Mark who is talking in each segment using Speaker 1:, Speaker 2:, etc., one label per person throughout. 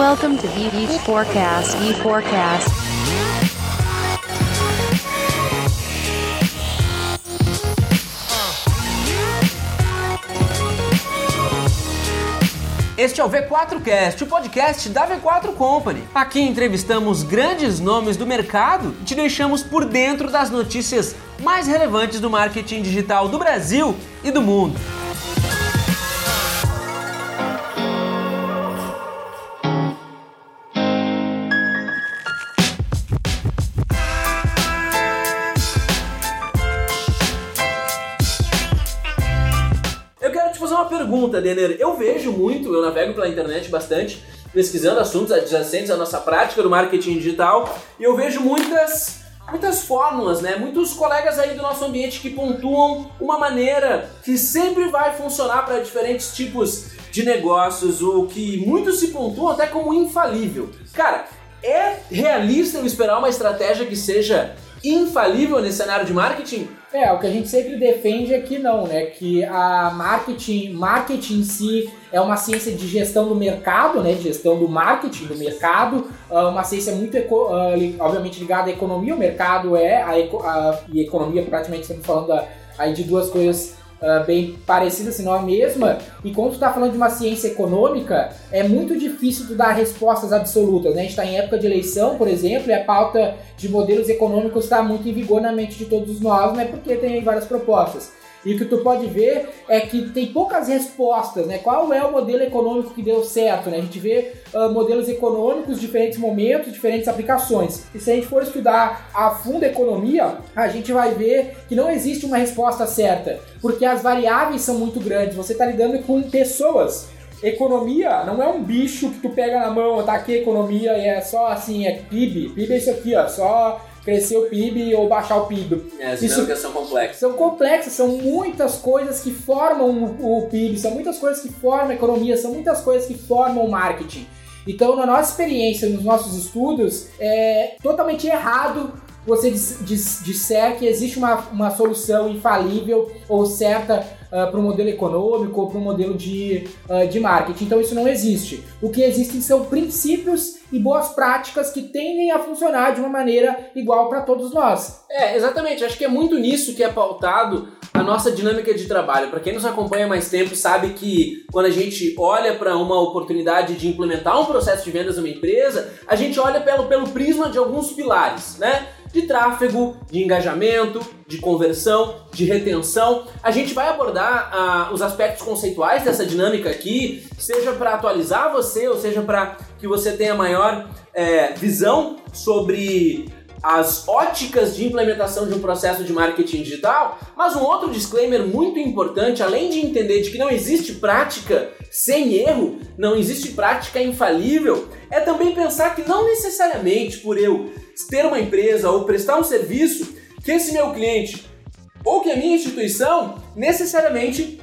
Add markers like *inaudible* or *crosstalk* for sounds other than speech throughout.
Speaker 1: Welcome to VV Forecast.
Speaker 2: Este é o V4Cast, o podcast da V4 Company. Aqui entrevistamos grandes nomes do mercado e te deixamos por dentro das notícias mais relevantes do marketing digital do Brasil e do mundo. Pergunta, Denner. Eu vejo muito, eu navego pela internet bastante, pesquisando assuntos adjacentes à nossa prática do marketing digital, e eu vejo muitas muitas fórmulas, né? Muitos colegas aí do nosso ambiente que pontuam uma maneira que sempre vai funcionar para diferentes tipos de negócios, o que muitos se pontuam até como infalível. Cara, é realista eu esperar uma estratégia que seja infalível nesse cenário de marketing?
Speaker 3: É, o que a gente sempre defende é que não, né? Que a marketing, marketing em si é uma ciência de gestão do mercado, né? De gestão do marketing do mercado, ah, uma ciência muito, ah, obviamente, ligada à economia. O mercado é a, a- e economia, praticamente, estamos falando da- aí de duas coisas ah, bem parecidas, se não a mesma. E quando tu tá falando de uma ciência econômica, é muito difícil tu dar respostas absolutas, né? A gente está em época de eleição, por exemplo, e a pauta de modelos econômicos está muito em vigor na mente de todos nós, né? Porque tem várias propostas. E o que tu pode ver é que tem poucas respostas, né? Qual é o modelo econômico que deu certo, né? A gente vê ah, modelos econômicos, diferentes momentos, diferentes aplicações. E se a gente for estudar a fundo a economia, a gente vai ver que não existe uma resposta certa, porque as variáveis são muito grandes. Você está lidando com pessoas. Economia não é um bicho que tu pega na mão, tá aqui economia e é só assim, é PIB. PIB é isso aqui, ó, só crescer o PIB ou baixar o PIB.
Speaker 2: É, as
Speaker 3: Isso-
Speaker 2: são complexas.
Speaker 3: São complexas, são muitas coisas que formam o PIB, são muitas coisas que formam a economia, são muitas coisas que formam o marketing. Então, na nossa experiência, nos nossos estudos, é totalmente errado você dis- dis- disser que existe uma, uma solução infalível ou certa para o modelo econômico ou para o modelo de, ah, de marketing. Então, isso não existe. O que existem são princípios e boas práticas que tendem a funcionar de uma maneira igual para todos nós.
Speaker 2: É, exatamente. Acho que é muito nisso que é pautado a nossa dinâmica de trabalho. Para quem nos acompanha mais tempo, sabe que quando a gente olha para uma oportunidade de implementar um processo de vendas numa empresa, a gente olha pelo, pelo prisma de alguns pilares, né? De tráfego, de engajamento, de conversão, de retenção. A gente vai abordar ah, os aspectos conceituais dessa dinâmica aqui, seja para atualizar você, ou seja para que você tenha maior é, visão sobre as óticas de implementação de um processo de marketing digital, mas um outro disclaimer muito importante, além de entender de que não existe prática sem erro, não existe prática infalível, é também pensar que não necessariamente por eu ter uma empresa ou prestar um serviço, que esse meu cliente ou que a minha instituição necessariamente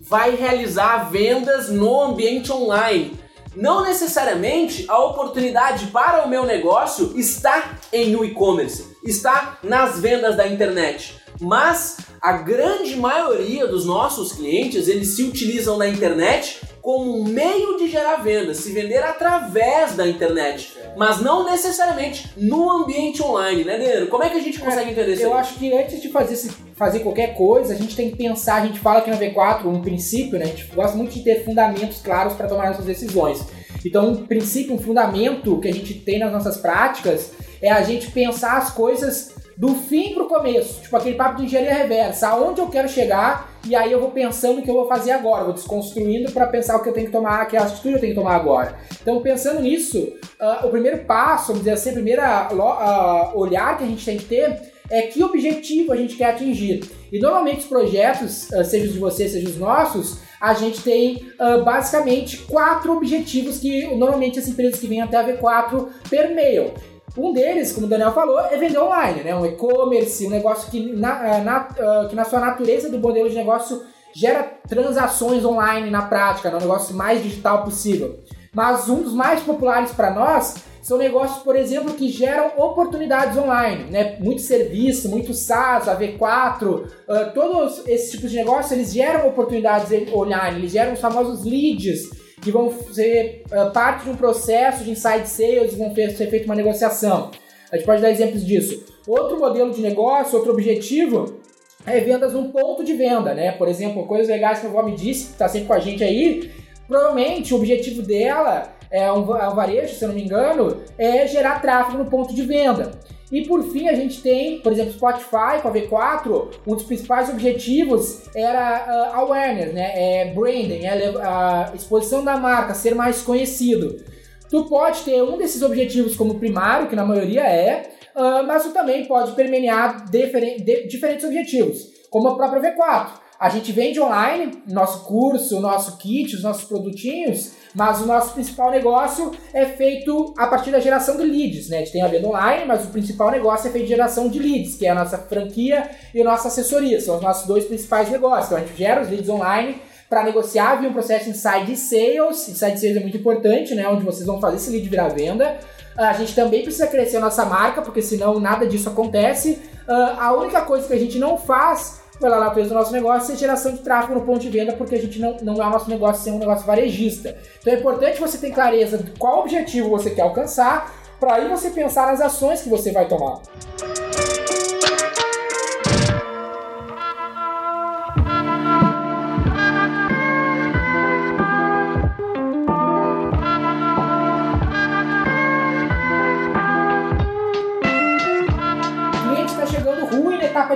Speaker 2: vai realizar vendas no ambiente online. Não necessariamente a oportunidade para o meu negócio está em o e-commerce, está nas vendas da internet. Mas a grande maioria dos nossos clientes, eles se utilizam da internet como um meio de gerar vendas, se vender através da internet, mas não necessariamente no ambiente online, né, Deiro? Como é que a gente consegue entender isso?
Speaker 3: Eu
Speaker 2: aí?
Speaker 3: acho que antes de fazer, esse- fazer qualquer coisa, a gente tem que pensar, a gente fala aqui na V4, um princípio, né? A gente gosta muito de ter fundamentos claros para tomar nossas decisões. Então, um princípio, um fundamento que a gente tem nas nossas práticas é a gente pensar as coisas do fim pro começo, tipo aquele papo de engenharia reversa, aonde eu quero chegar e aí eu vou pensando o que eu vou fazer agora, vou desconstruindo para pensar o que eu tenho que tomar, que atitude eu tenho que tomar agora. Então, pensando nisso, ah, o primeiro passo, vamos dizer assim, a primeira lo- ah, olhar que a gente tem que ter é que objetivo a gente quer atingir. E normalmente os projetos, ah, seja os de vocês, seja os nossos, a gente tem ah, basicamente quatro objetivos que normalmente as empresas que vêm até a V4 permeiam. Um deles, como o Daniel falou, é vender online, né? Um e-commerce, um negócio que na, ah, na- que na sua natureza do modelo de negócio gera transações online na prática, né? um negócio mais digital possível. Mas um dos mais populares para nós são negócios, por exemplo, que geram oportunidades online, né? Muito serviço, muito SaaS, AV4, ah, todos esses tipos de negócios, eles geram oportunidades online, eles geram os famosos leads que vão ser uh, parte de um processo de inside sales vão ser feita uma negociação. A gente pode dar exemplos disso. Outro modelo de negócio, outro objetivo é vendas num ponto de venda, né? Por exemplo, coisas legais que a vó me disse, que está sempre com a gente aí, provavelmente o objetivo dela é um, é um varejo, se eu não me engano, é gerar tráfego no ponto de venda. E por fim, a gente tem, por exemplo, Spotify com a V4, um dos principais objetivos era uh, awareness, né? É branding, é a exposição da marca, ser mais conhecido. Tu pode ter um desses objetivos como primário, que na maioria é, uh, mas tu também pode permear diferentes objetivos, como a própria V4. A gente vende online, nosso curso, nosso kit, os nossos produtinhos, mas o nosso principal negócio é feito a partir da geração de leads, né? A gente tem a venda online, mas o principal negócio é feito de geração de leads, que é a nossa franquia e a nossa assessoria, são os nossos dois principais negócios. Então a gente gera os leads online para negociar via um processo inside sales. Inside sales é muito importante, né? Onde vocês vão fazer esse lead virar venda. A gente também precisa crescer a nossa marca, porque senão nada disso acontece. Uh, a única coisa que a gente não faz pela natureza do nosso negócio, é geração de tráfego no ponto de venda, porque a gente não, não é o nosso negócio ser um negócio varejista. Então é importante você ter clareza de qual objetivo você quer alcançar, para aí você pensar nas ações que você vai tomar.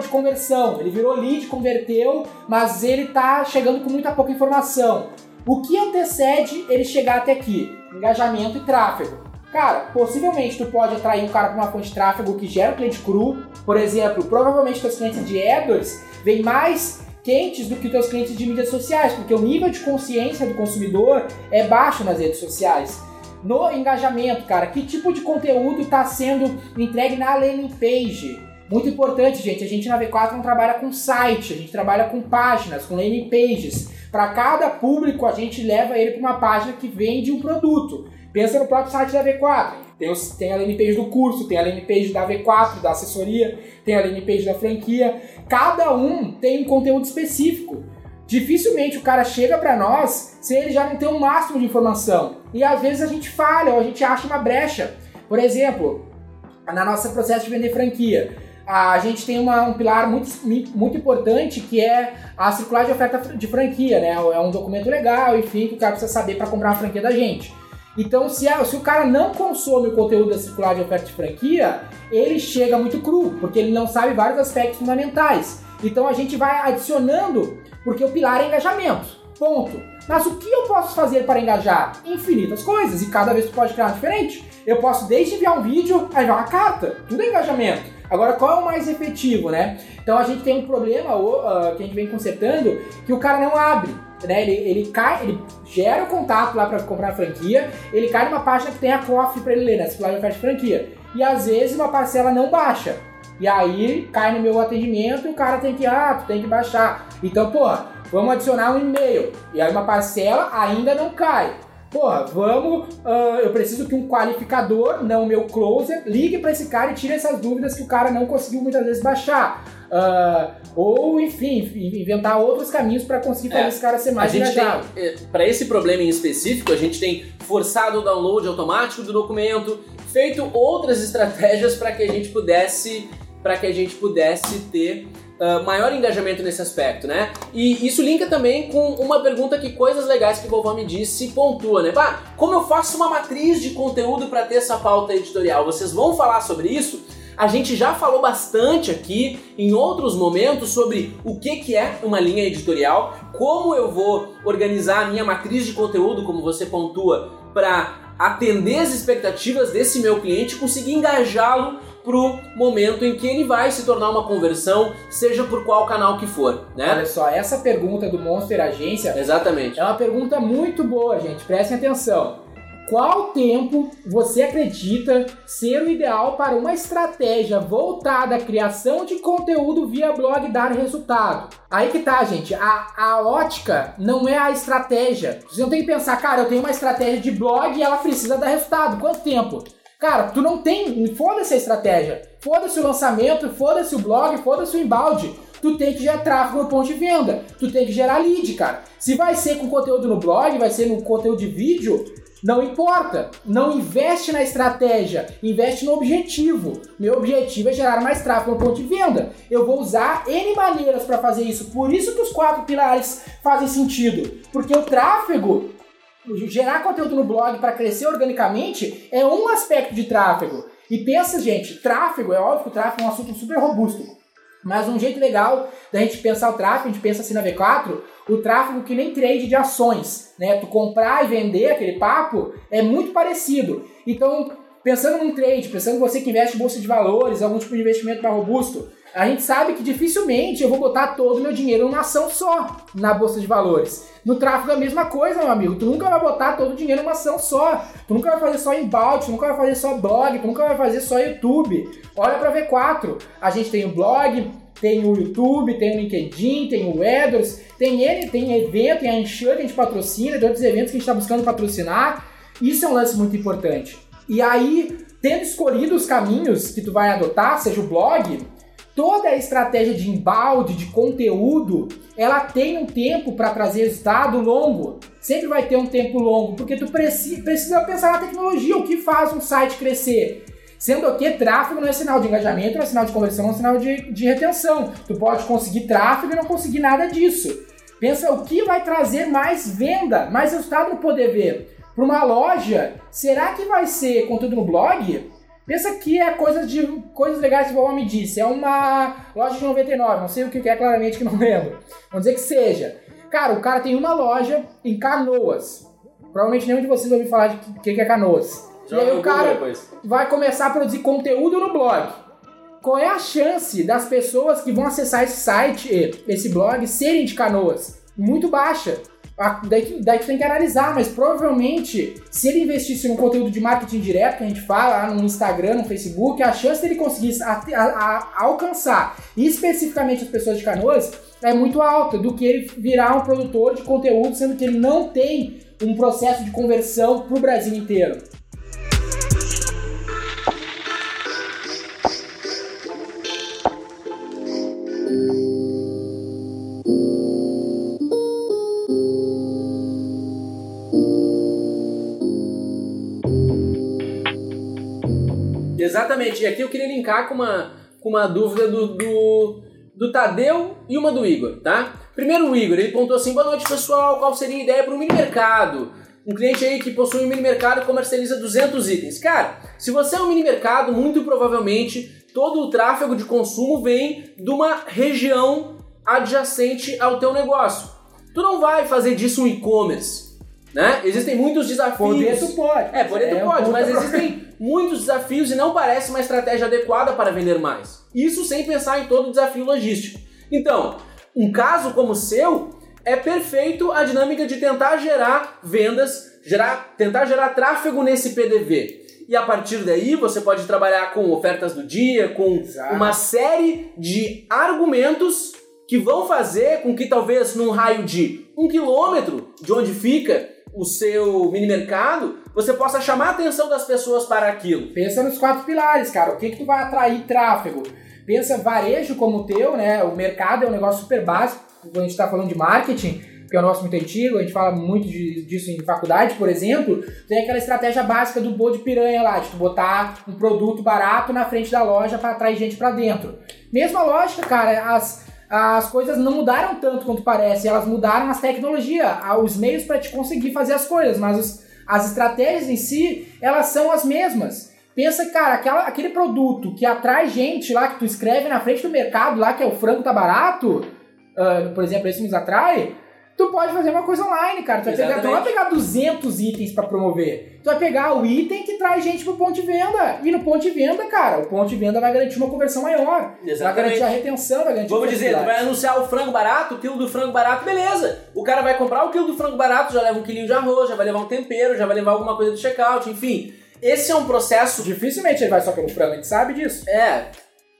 Speaker 3: De conversão. Ele virou lead, converteu, mas ele está chegando com muita pouca informação. O que antecede ele chegar até aqui? Engajamento e tráfego. Cara, possivelmente tu pode atrair um cara para uma fonte de tráfego que gera um cliente cru. Por exemplo, provavelmente teus clientes de AdWords vêm mais quentes do que teus clientes de mídias sociais, porque o nível de consciência do consumidor é baixo nas redes sociais. No engajamento, cara, que tipo de conteúdo está sendo entregue na landing page? Muito importante, gente, a gente na V4 não trabalha com site, a gente trabalha com páginas, com landing pages. Para cada público, a gente leva ele para uma página que vende um produto. Pensa no próprio site da V4. Tem, os, tem a landing page do curso, tem a landing page da V4, da assessoria, tem a landing page da franquia. Cada um tem um conteúdo específico. Dificilmente o cara chega para nós se ele já não tem o um máximo de informação. E às vezes a gente falha ou a gente acha uma brecha. Por exemplo, na nossa processo de vender franquia a gente tem uma, um pilar muito, muito importante que é a circular de oferta de franquia, né? É um documento legal, enfim, que o cara precisa saber para comprar a franquia da gente. Então, se, a, se o cara não consome o conteúdo da circular de oferta de franquia, ele chega muito cru, porque ele não sabe vários aspectos fundamentais. Então, a gente vai adicionando, porque o pilar é engajamento. Ponto. Mas o que eu posso fazer para engajar? Infinitas coisas, e cada vez tu pode criar diferente. Eu posso desde enviar um vídeo a enviar uma carta, tudo é engajamento. Agora, qual é o mais efetivo, né? Então a gente tem um problema uh, que a gente vem consertando que o cara não abre. Né? Ele, ele cai, ele gera o contato lá para comprar a franquia, ele cai numa página que tem a coffee para ele ler, né? De oferta de franquia. E às vezes uma parcela não baixa. E aí cai no meu atendimento e o cara tem que, ah, tu tem que baixar. Então, pô, vamos adicionar um e-mail. E aí uma parcela ainda não cai porra, vamos, uh, eu preciso que um qualificador, não o meu closer, ligue para esse cara e tire essas dúvidas que o cara não conseguiu muitas vezes baixar. Uh, ou, enfim, inventar outros caminhos para conseguir fazer é, esse cara ser mais engajado.
Speaker 2: Para esse problema em específico, a gente tem forçado o download automático do documento, feito outras estratégias para que a gente pudesse para que a gente pudesse ter uh, maior engajamento nesse aspecto, né? E isso linka também com uma pergunta que coisas legais que o vovó me disse pontua, né? Como eu faço uma matriz de conteúdo para ter essa pauta editorial? Vocês vão falar sobre isso? A gente já falou bastante aqui em outros momentos sobre o que, que é uma linha editorial, como eu vou organizar a minha matriz de conteúdo, como você pontua, para atender as expectativas desse meu cliente conseguir engajá-lo pro momento em que ele vai se tornar uma conversão, seja por qual canal que for, né?
Speaker 3: Olha só, essa pergunta do Monster Agência
Speaker 2: Exatamente.
Speaker 3: é uma pergunta muito boa, gente. Prestem atenção. Qual tempo você acredita ser o ideal para uma estratégia voltada à criação de conteúdo via blog dar resultado? Aí que tá, gente. A, a ótica não é a estratégia. Você não tem que pensar, cara, eu tenho uma estratégia de blog e ela precisa dar resultado. Quanto tempo? Cara, tu não tem. Foda-se a estratégia. Foda-se o lançamento, foda-se o blog, foda-se o embalde. Tu tem que gerar tráfego no ponto de venda, tu tem que gerar lead, cara. Se vai ser com conteúdo no blog, vai ser no conteúdo de vídeo, não importa. Não investe na estratégia, investe no objetivo. Meu objetivo é gerar mais tráfego no ponto de venda. Eu vou usar N maneiras para fazer isso. Por isso que os quatro pilares fazem sentido. Porque o tráfego, gerar conteúdo no blog para crescer organicamente, é um aspecto de tráfego. E pensa, gente, tráfego, é óbvio que o tráfego é um assunto super robusto. Mas um jeito legal da gente pensar o tráfego, a gente pensa assim na V4, o tráfego que nem trade de ações, né? Tu comprar e vender aquele papo é muito parecido. Então, pensando num trade, pensando você que investe em bolsa de valores, algum tipo de investimento mais robusto, a gente sabe que dificilmente eu vou botar todo o meu dinheiro numa ação só na bolsa de valores. No tráfego é a mesma coisa, meu amigo. Tu nunca vai botar todo o dinheiro numa ação só. Tu nunca vai fazer só embalde, tu nunca vai fazer só blog, tu nunca vai fazer só YouTube. Olha para V4. A gente tem o blog, tem o YouTube, tem o LinkedIn, tem o AdWords, tem ele, tem evento, tem a Ensure que a gente patrocina, tem outros eventos que a gente está buscando patrocinar. Isso é um lance muito importante. E aí, tendo escolhido os caminhos que tu vai adotar, seja o blog, toda a estratégia de embalde, de conteúdo, ela tem um tempo para trazer resultado longo. Sempre vai ter um tempo longo, porque tu precisa, pensar na tecnologia, o que faz um site crescer. Sendo que tráfego não é sinal de engajamento, não é sinal de conversão, não é sinal de, de retenção. Tu pode conseguir tráfego e não conseguir nada disso. Pensa o que vai trazer mais venda, mais resultado no poder ver. Para uma loja, será que vai ser conteúdo no blog? Pensa que é coisa de coisas legais que o homem disse. É uma loja de 99, não sei o que é claramente que não *laughs* lembro. Vamos dizer que seja. Cara, o cara tem uma loja em Canoas. Provavelmente nenhum de vocês ouviu falar de que, que é Canoas.
Speaker 2: Já
Speaker 3: e aí o cara
Speaker 2: depois.
Speaker 3: vai começar a produzir conteúdo no blog. Qual é a chance das pessoas que vão acessar esse site, esse blog, serem de canoas? Muito baixa. Ah, Daí, daí tu tem que analisar, mas provavelmente, se ele investisse no conteúdo de marketing direto, que a gente fala lá no Instagram, no Facebook, a chance dele conseguir a- a- alcançar especificamente as pessoas de canoas é muito alta do que ele virar um produtor de conteúdo, sendo que ele não tem um processo de conversão para o Brasil inteiro.
Speaker 2: E aqui eu queria linkar com uma, com uma dúvida do, do, do Tadeu e uma do Igor, tá? Primeiro o Igor, ele pontou assim, boa noite pessoal, qual seria a ideia para um mini mercado? Um cliente aí que possui um mini mercado e comercializa 200 itens. Cara, se você é um mini mercado, muito provavelmente todo o tráfego de consumo vem de uma região adjacente ao teu negócio. Tu não vai fazer disso um e-commerce, né? Existem muitos desafios.
Speaker 3: Poder tu pode.
Speaker 2: É, poder tu
Speaker 3: um
Speaker 2: pode, mas existem muitos desafios e não parece uma estratégia adequada para vender mais. Isso sem pensar em todo o desafio logístico. Então, um caso como o seu é perfeito a dinâmica de tentar gerar vendas, gerar, tentar gerar tráfego nesse PDV. E a partir daí você pode trabalhar com ofertas do dia, com
Speaker 3: Exato.
Speaker 2: uma série de argumentos que vão fazer com que talvez num raio de um quilômetro de onde fica o seu mini mercado, você possa chamar a atenção das pessoas para aquilo.
Speaker 3: Pensa nos quatro pilares, cara. O que que tu vai atrair tráfego? Pensa varejo como o teu, né? O mercado é um negócio super básico. Quando a gente está falando de marketing, que é um negócio muito antigo, a gente fala muito disso em faculdade, por exemplo, tem aquela estratégia básica do boi de piranha lá, de tu botar um produto barato na frente da loja para atrair gente para dentro. Mesma lógica, cara, as, as coisas não mudaram tanto quanto parece, elas mudaram as tecnologias, os meios para te conseguir fazer as coisas, mas os- as estratégias em si, elas são as mesmas. Pensa, cara, aquela, aquele produto que atrai gente lá, que tu escreve na frente do mercado lá, que é o frango tá barato, ah, por exemplo, esse nos atrai, tu pode fazer uma coisa online, cara. Tu, pegar, tu não vai
Speaker 2: Exatamente.
Speaker 3: pegar 200 itens pra promover. Tu vai pegar o item que traz gente pro ponto de venda. E no ponto de venda, cara, o ponto de venda vai garantir uma conversão maior. Vai garantir a retenção, vai garantir
Speaker 2: Vamos dizer, tu vai anunciar o frango barato, o quilo do frango barato, beleza. O cara vai comprar o quilo do frango barato, já leva um quilinho de arroz, já vai levar um tempero, já vai levar alguma coisa do checkout, enfim. Esse é um processo
Speaker 3: Dificilmente ele vai só pelo frango, a gente sabe disso.
Speaker 2: É,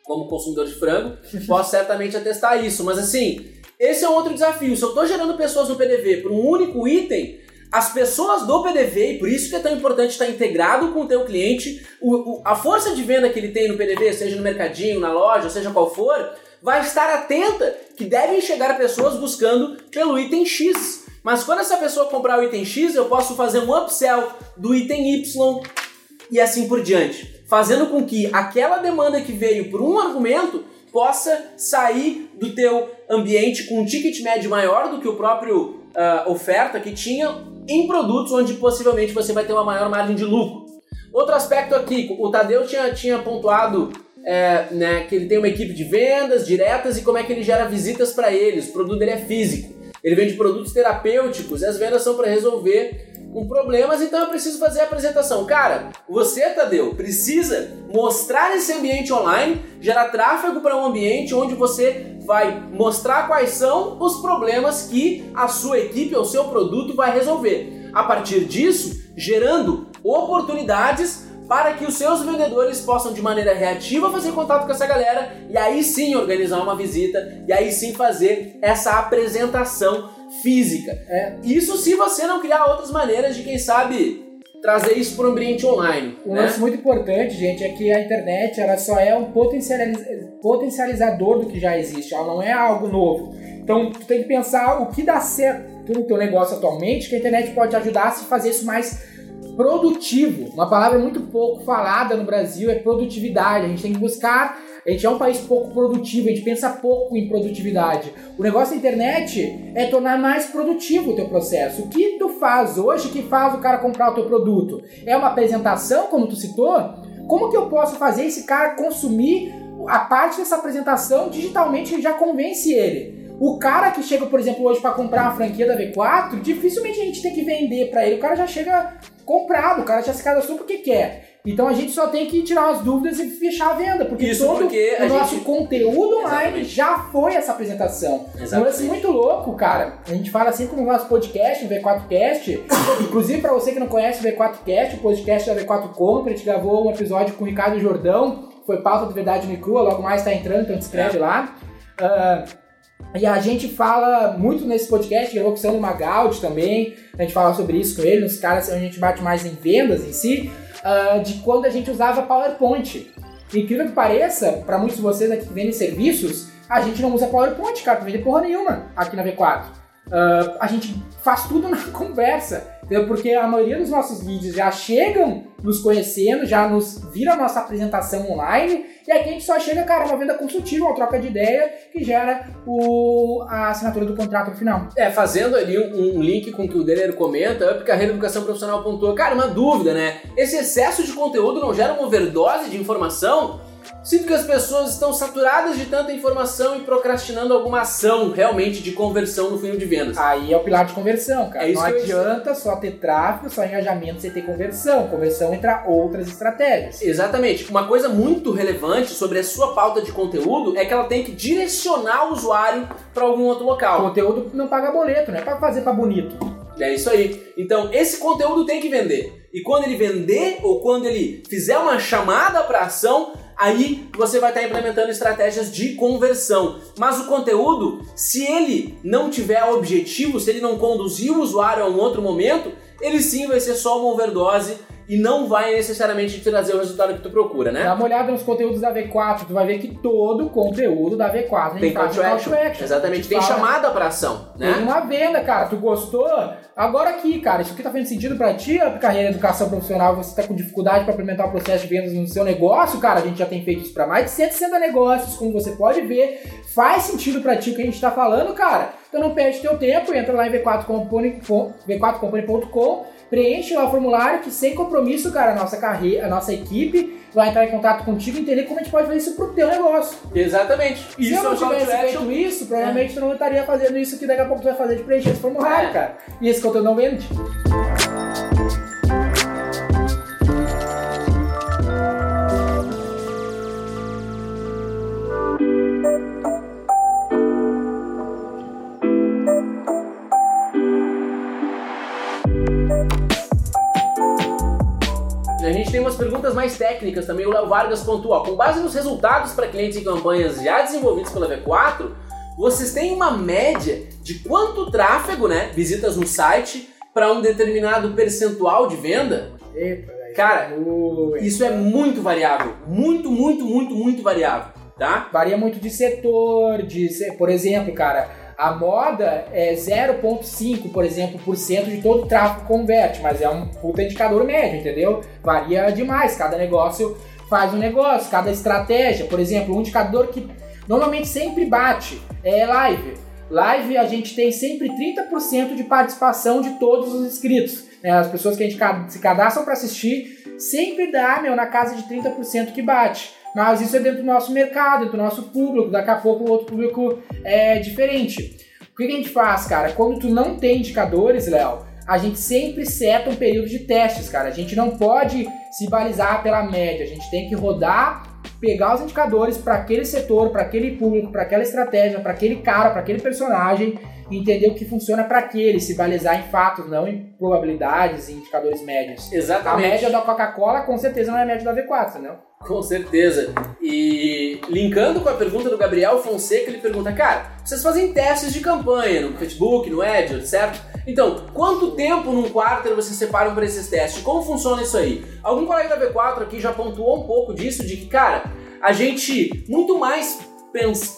Speaker 2: como consumidor de frango, *laughs* posso certamente atestar isso. Mas assim, esse é um outro desafio. Se eu estou gerando pessoas no PDV por um único item, as pessoas do PDV, e por isso que é tão importante estar integrado com o teu cliente, o- o- a força de venda que ele tem no PDV, seja no mercadinho, na loja, seja qual for, vai estar atenta que devem chegar pessoas buscando pelo item X. Mas quando essa pessoa comprar o item X, eu posso fazer um upsell do item Y e assim por diante, fazendo com que aquela demanda que veio por um argumento possa sair do teu ambiente com um ticket médio maior do que o próprio uh, oferta que tinha em produtos onde possivelmente você vai ter uma maior margem de lucro. Outro aspecto aqui, o Tadeu tinha, tinha pontuado é, né, que ele tem uma equipe de vendas diretas e como é que ele gera visitas para eles. O produto dele é físico. Ele vende produtos terapêuticos e as vendas são para resolver com problemas, então eu preciso fazer a apresentação. Cara, você, Tadeu, precisa mostrar esse ambiente online, gerar tráfego para um ambiente onde você vai mostrar quais são os problemas que a sua equipe ou seu produto vai resolver. A partir disso, gerando oportunidades para que os seus vendedores possam de maneira reativa fazer contato com essa galera e aí sim organizar uma visita e aí sim fazer essa apresentação física. É. Isso se você não criar outras maneiras de, quem sabe, trazer isso para o ambiente online.
Speaker 3: Um
Speaker 2: né?
Speaker 3: lance muito importante, gente, é que a internet ela só é um potencializador do que já existe, ela não é algo novo. Então, tu tem que pensar o que dá certo no teu negócio atualmente, que a internet pode ajudar a se fazer isso mais produtivo. Uma palavra muito pouco falada no Brasil é produtividade. A gente tem que buscar. A gente é um país pouco produtivo, a gente pensa pouco em produtividade. O negócio da internet é tornar mais produtivo o teu processo. O que tu faz hoje que faz o cara comprar o teu produto? É uma apresentação, como tu citou? Como que eu posso fazer esse cara consumir a parte dessa apresentação digitalmente já convence ele? O cara que chega, por exemplo, hoje para comprar uma franquia da V4, dificilmente a gente tem que vender para ele. O cara já chega comprado, o cara já se cadastrou porque quer. Então a gente só tem que tirar as dúvidas e fechar a venda, porque
Speaker 2: Isso
Speaker 3: todo
Speaker 2: porque
Speaker 3: o nosso
Speaker 2: gente...
Speaker 3: conteúdo online Exatamente. já foi essa apresentação. Um lance muito louco, cara. A gente fala assim como o nosso podcast, o V4Cast. *coughs* Inclusive, para você que não conhece o V4Cast, o podcast da V4 Compra, a gente gravou um episódio com o Ricardo Jordão, foi pauta do Verdade no Crua, logo mais tá entrando, então te escreve é. lá. Uh, e a gente fala muito nesse podcast, gravou com o Magaldi também, a gente fala sobre isso com ele, nos caras a gente bate mais em vendas em si, uh, de quando a gente usava PowerPoint. Incrível que pareça, para muitos de vocês aqui que vendem serviços, a gente não usa PowerPoint, cara, pra vender porra nenhuma aqui na V4. Uh, ah, a gente faz tudo na *laughs* conversa. Entendeu? Porque a maioria dos nossos vídeos já chegam nos conhecendo, já nos vira a nossa apresentação online, e aqui a gente só chega, cara, uma venda consultiva, uma troca de ideia que gera o, a assinatura do contrato no final.
Speaker 2: É, fazendo ali um, um link com o que o Denner comenta, Up Carreira Educação Profissional pontua. Cara, uma dúvida, né? Esse excesso de conteúdo não gera uma overdose de informação? Sinto que as pessoas estão saturadas de tanta informação e procrastinando alguma ação realmente de conversão no funil de vendas.
Speaker 3: Aí é o pilar de conversão, cara. É Não adianta só ter tráfego, só engajamento sem ter conversão. Conversão entra outras estratégias.
Speaker 2: Exatamente. Uma coisa muito relevante sobre a sua pauta de conteúdo é que ela tem que direcionar o usuário para algum outro local.
Speaker 3: O conteúdo não paga boleto, não é para fazer para bonito.
Speaker 2: É isso aí. Então, esse conteúdo tem que vender. E quando ele vender ou quando ele fizer uma chamada para ação, aí você vai estar implementando estratégias de conversão. Mas o conteúdo, se ele não tiver objetivo, se ele não conduzir o usuário a um outro momento, ele sim vai ser só uma overdose e não vai necessariamente te trazer o resultado que tu procura, né?
Speaker 3: Dá uma olhada nos conteúdos da V4, tu vai ver que todo o conteúdo da V4
Speaker 2: tem call to action. action. Exatamente, tem chamada pra ação, né?
Speaker 3: Tem uma venda, cara, tu gostou? Agora aqui, cara, isso aqui tá fazendo sentido pra ti, a carreira de educação profissional, você tá com dificuldade para implementar o processo de vendas no seu negócio, cara, a gente já tem feito isso pra mais de 160 negócios, como você pode ver, faz sentido pra ti o que a gente tá falando, cara. Então não perde teu tempo, entra lá em v4company.com, v4company.com preenche lá o formulário que sem compromisso, cara, a nossa carreira, a nossa equipe vai entrar em contato contigo e entender como a gente pode fazer isso pro teu negócio.
Speaker 2: Exatamente.
Speaker 3: Se eu não é tivesse feito isso, provavelmente é. tu não estaria fazendo isso que daqui a pouco tu vai fazer de preencher esse formulário, é. cara. E esse conteúdo não vende.
Speaker 2: Tem umas perguntas mais técnicas também. O Léo Vargas pontua: com base nos resultados para clientes e campanhas já desenvolvidos pela V4, vocês têm uma média de quanto tráfego, né, visitas no site para um determinado percentual de venda?
Speaker 3: Eita,
Speaker 2: Cara, isso é muito variável. Muito, muito, muito, muito variável. tá?
Speaker 3: Varia muito de setor, de, por exemplo, cara, a moda é 0,5, por exemplo, por cento de todo o tráfego converte, mas é um puta indicador médio, entendeu? Varia demais, cada negócio faz um negócio, cada estratégia, por exemplo, um indicador que normalmente sempre bate é live. Live a gente tem sempre 30% de participação de todos os inscritos. né? As pessoas que a gente se cadastram para assistir sempre dá, meu, na casa de 30% que bate. Mas isso é dentro do nosso mercado, dentro do nosso público. Daqui a pouco o outro público é diferente. O que que a gente faz, cara? Quando tu não tem indicadores, Léo, a gente sempre seta um período de testes, cara. A gente não pode se balizar pela média. A gente tem que rodar, pegar os indicadores para aquele setor, para aquele público, para aquela estratégia, para aquele cara, para aquele personagem, e entender o que funciona para aquele, se balizar em fatos, não em probabilidades e indicadores médios. A
Speaker 2: Exatamente.
Speaker 3: média da Coca-Cola com certeza não é a média da V4, entendeu?
Speaker 2: Com certeza. E linkando com a pergunta do Gabriel Fonseca, ele pergunta: Cara, vocês fazem testes de campanha no Facebook, no AdWords, certo? Então, quanto tempo num quarter vocês separam para esses testes? Como funciona isso aí? Algum colega da V4 aqui já pontuou um pouco disso, de que, cara, a gente muito mais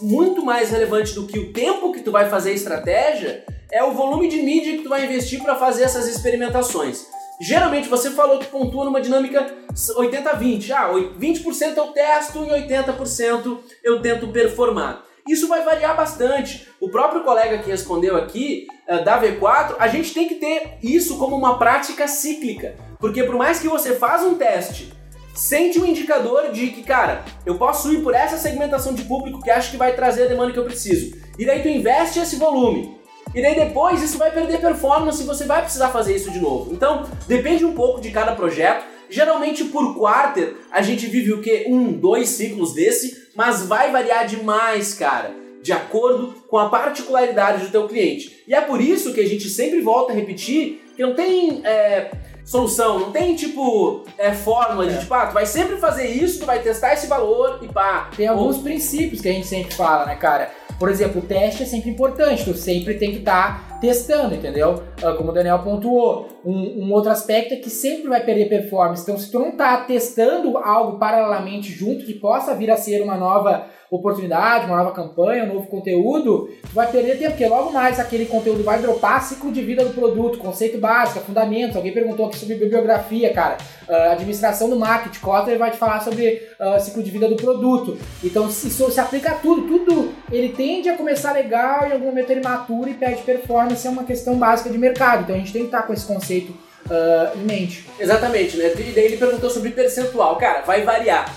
Speaker 2: muito mais relevante do que o tempo que tu vai fazer a estratégia é o volume de mídia que tu vai investir para fazer essas experimentações. Geralmente você falou que pontua numa dinâmica 80-20. Ah, oi- 20% eu testo e 80% eu tento performar. Isso vai variar bastante. O próprio colega que respondeu aqui, eh, da V4, a gente tem que ter isso como uma prática cíclica. Porque por mais que você faça um teste, sente um indicador de que, cara, eu posso ir por essa segmentação de público que acho que vai trazer a demanda que eu preciso. E daí tu investe esse volume. E daí depois isso vai perder performance e você vai precisar fazer isso de novo. Então, depende um pouco de cada projeto. Geralmente por quarter a gente vive o quê? Um, dois ciclos desse, mas vai variar demais, cara, de acordo com a particularidade do teu cliente. E é por isso que a gente sempre volta a repetir que não tem é, solução, não tem tipo é, fórmula de
Speaker 3: É.
Speaker 2: tipo, ah, tu vai sempre fazer isso, tu vai testar esse valor e pá.
Speaker 3: Tem alguns princípios que a gente sempre fala, né, cara? Por exemplo, o teste é sempre importante, tu sempre tem que estar testando, entendeu? Ah, Como o Daniel pontuou. Um, um outro aspecto é que sempre vai perder performance. Então, se tu não tá testando algo paralelamente junto que possa vir a ser uma nova oportunidade, uma nova campanha, um novo conteúdo, tu vai perder tempo, porque logo mais aquele conteúdo vai dropar ciclo de vida do produto, conceito básico, fundamentos. Alguém perguntou aqui sobre bibliografia, cara. Ah, administração do marketing, Kotler vai te falar sobre ah, ciclo de vida do produto. Então, se isso se aplica a tudo, tudo ele tende a começar legal e em algum momento ele matura e perde performance, é uma questão básica de mercado. Então, a gente tem que estar com esse conceito ah, em mente.
Speaker 2: Exatamente, né? E daí ele perguntou sobre percentual. Cara, vai variar.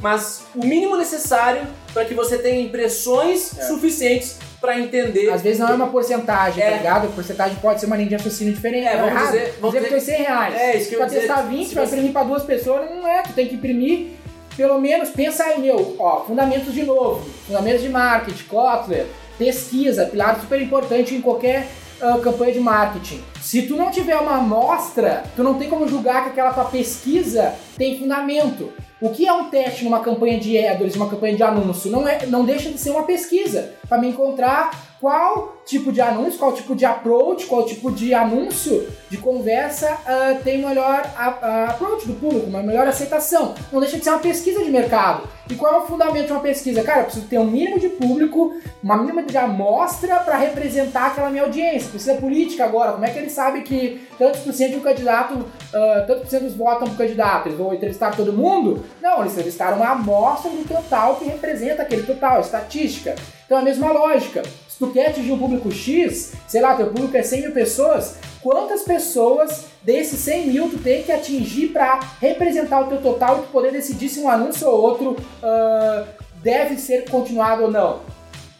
Speaker 2: Mas o mínimo necessário para que você tenha impressões
Speaker 3: É.
Speaker 2: suficientes para entender.
Speaker 3: Às vezes não é uma porcentagem,
Speaker 2: É.
Speaker 3: tá ligado? A porcentagem pode ser uma linha de raciocínio diferente.
Speaker 2: É,
Speaker 3: não
Speaker 2: vamos
Speaker 3: errado.
Speaker 2: dizer- vamos
Speaker 3: dizer que foi
Speaker 2: dizer-
Speaker 3: 100 reais.
Speaker 2: É, isso que eu
Speaker 3: pra
Speaker 2: dizer.
Speaker 3: testar 20,
Speaker 2: Se
Speaker 3: pra
Speaker 2: você-
Speaker 3: imprimir pra duas pessoas, não é. Tu tem que imprimir pelo menos, pensa aí, meu, ó, fundamentos de novo, fundamentos de marketing, Kotler, pesquisa, pilar super importante em qualquer ah, campanha de marketing. Se tu não tiver uma amostra, tu não tem como julgar que aquela tua pesquisa tem fundamento. O que é um teste numa campanha de AdWords, numa campanha de anúncio? Não, é, não deixa de ser uma pesquisa para me encontrar qual tipo de anúncio, qual tipo de approach, qual tipo de anúncio, de conversa ah, tem melhor a- a approach do público, uma melhor aceitação. Não deixa de ser uma pesquisa de mercado. E qual é o fundamento de uma pesquisa? Cara, eu preciso ter um mínimo de público, uma mínima de amostra para representar aquela minha audiência. Precisa política agora. Como é que ele sabe que tantos por cento de um candidato, ah, tantos por cento votam pro candidato? Eles vão entrevistar todo mundo? Não, eles entrevistaram uma amostra do total que representa aquele total, estatística. Então é a mesma lógica. Se tu quer atingir um público X, sei lá, teu público é 100 mil pessoas, quantas pessoas desses 100 mil tu tem que atingir para representar o teu total e tu poder decidir se um anúncio ou outro ah, deve ser continuado ou não?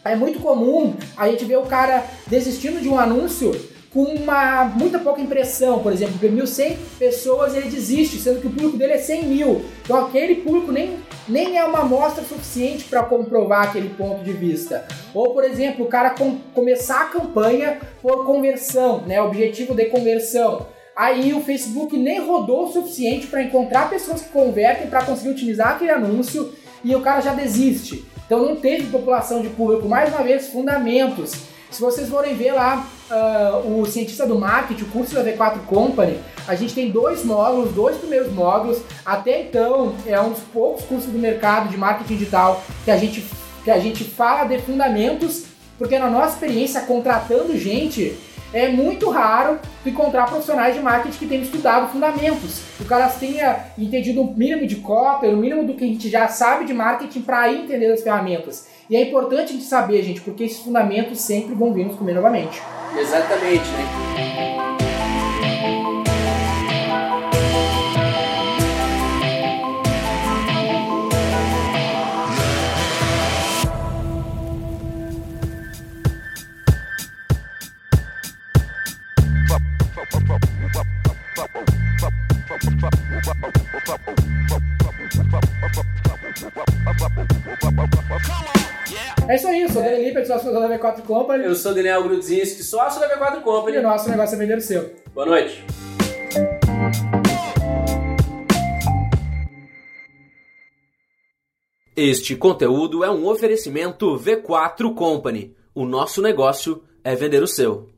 Speaker 3: É muito comum a gente ver o cara desistindo de um anúncio com uma muita pouca impressão, por exemplo, por 1.100 pessoas ele desiste, sendo que o público dele é 100 mil. Então aquele público nem, nem é uma amostra suficiente para comprovar aquele ponto de vista. Ou, por exemplo, o cara com- começar a campanha por conversão, né, objetivo de conversão. Aí o Facebook nem rodou o suficiente para encontrar pessoas que convertem para conseguir utilizar aquele anúncio e o cara já desiste. Então não teve população de público, mais uma vez, fundamentos. Se vocês forem ver lá uh, o cientista do marketing, o curso da V4 Company, a gente tem dois módulos, dois primeiros módulos. Até então é um dos poucos cursos do mercado de marketing digital que a gente que a gente fala de fundamentos, porque na nossa experiência contratando gente é muito raro encontrar profissionais de marketing que tenham estudado fundamentos. O cara tenha entendido o mínimo de cópia, o mínimo do que a gente já sabe de marketing para entender as ferramentas. E é importante a gente saber, gente, porque esses fundamentos sempre vão vir nos comer novamente.
Speaker 2: Exatamente, né?
Speaker 3: É isso aí, eu sou o Daniel Lippert, sócio da V4 Company.
Speaker 2: Eu sou Daniel Grudzinski, sócio da V4
Speaker 3: E
Speaker 2: Company.
Speaker 3: o nosso negócio é vender o seu.
Speaker 2: Boa noite. Este conteúdo é um oferecimento V4 Company. O nosso negócio é vender o seu.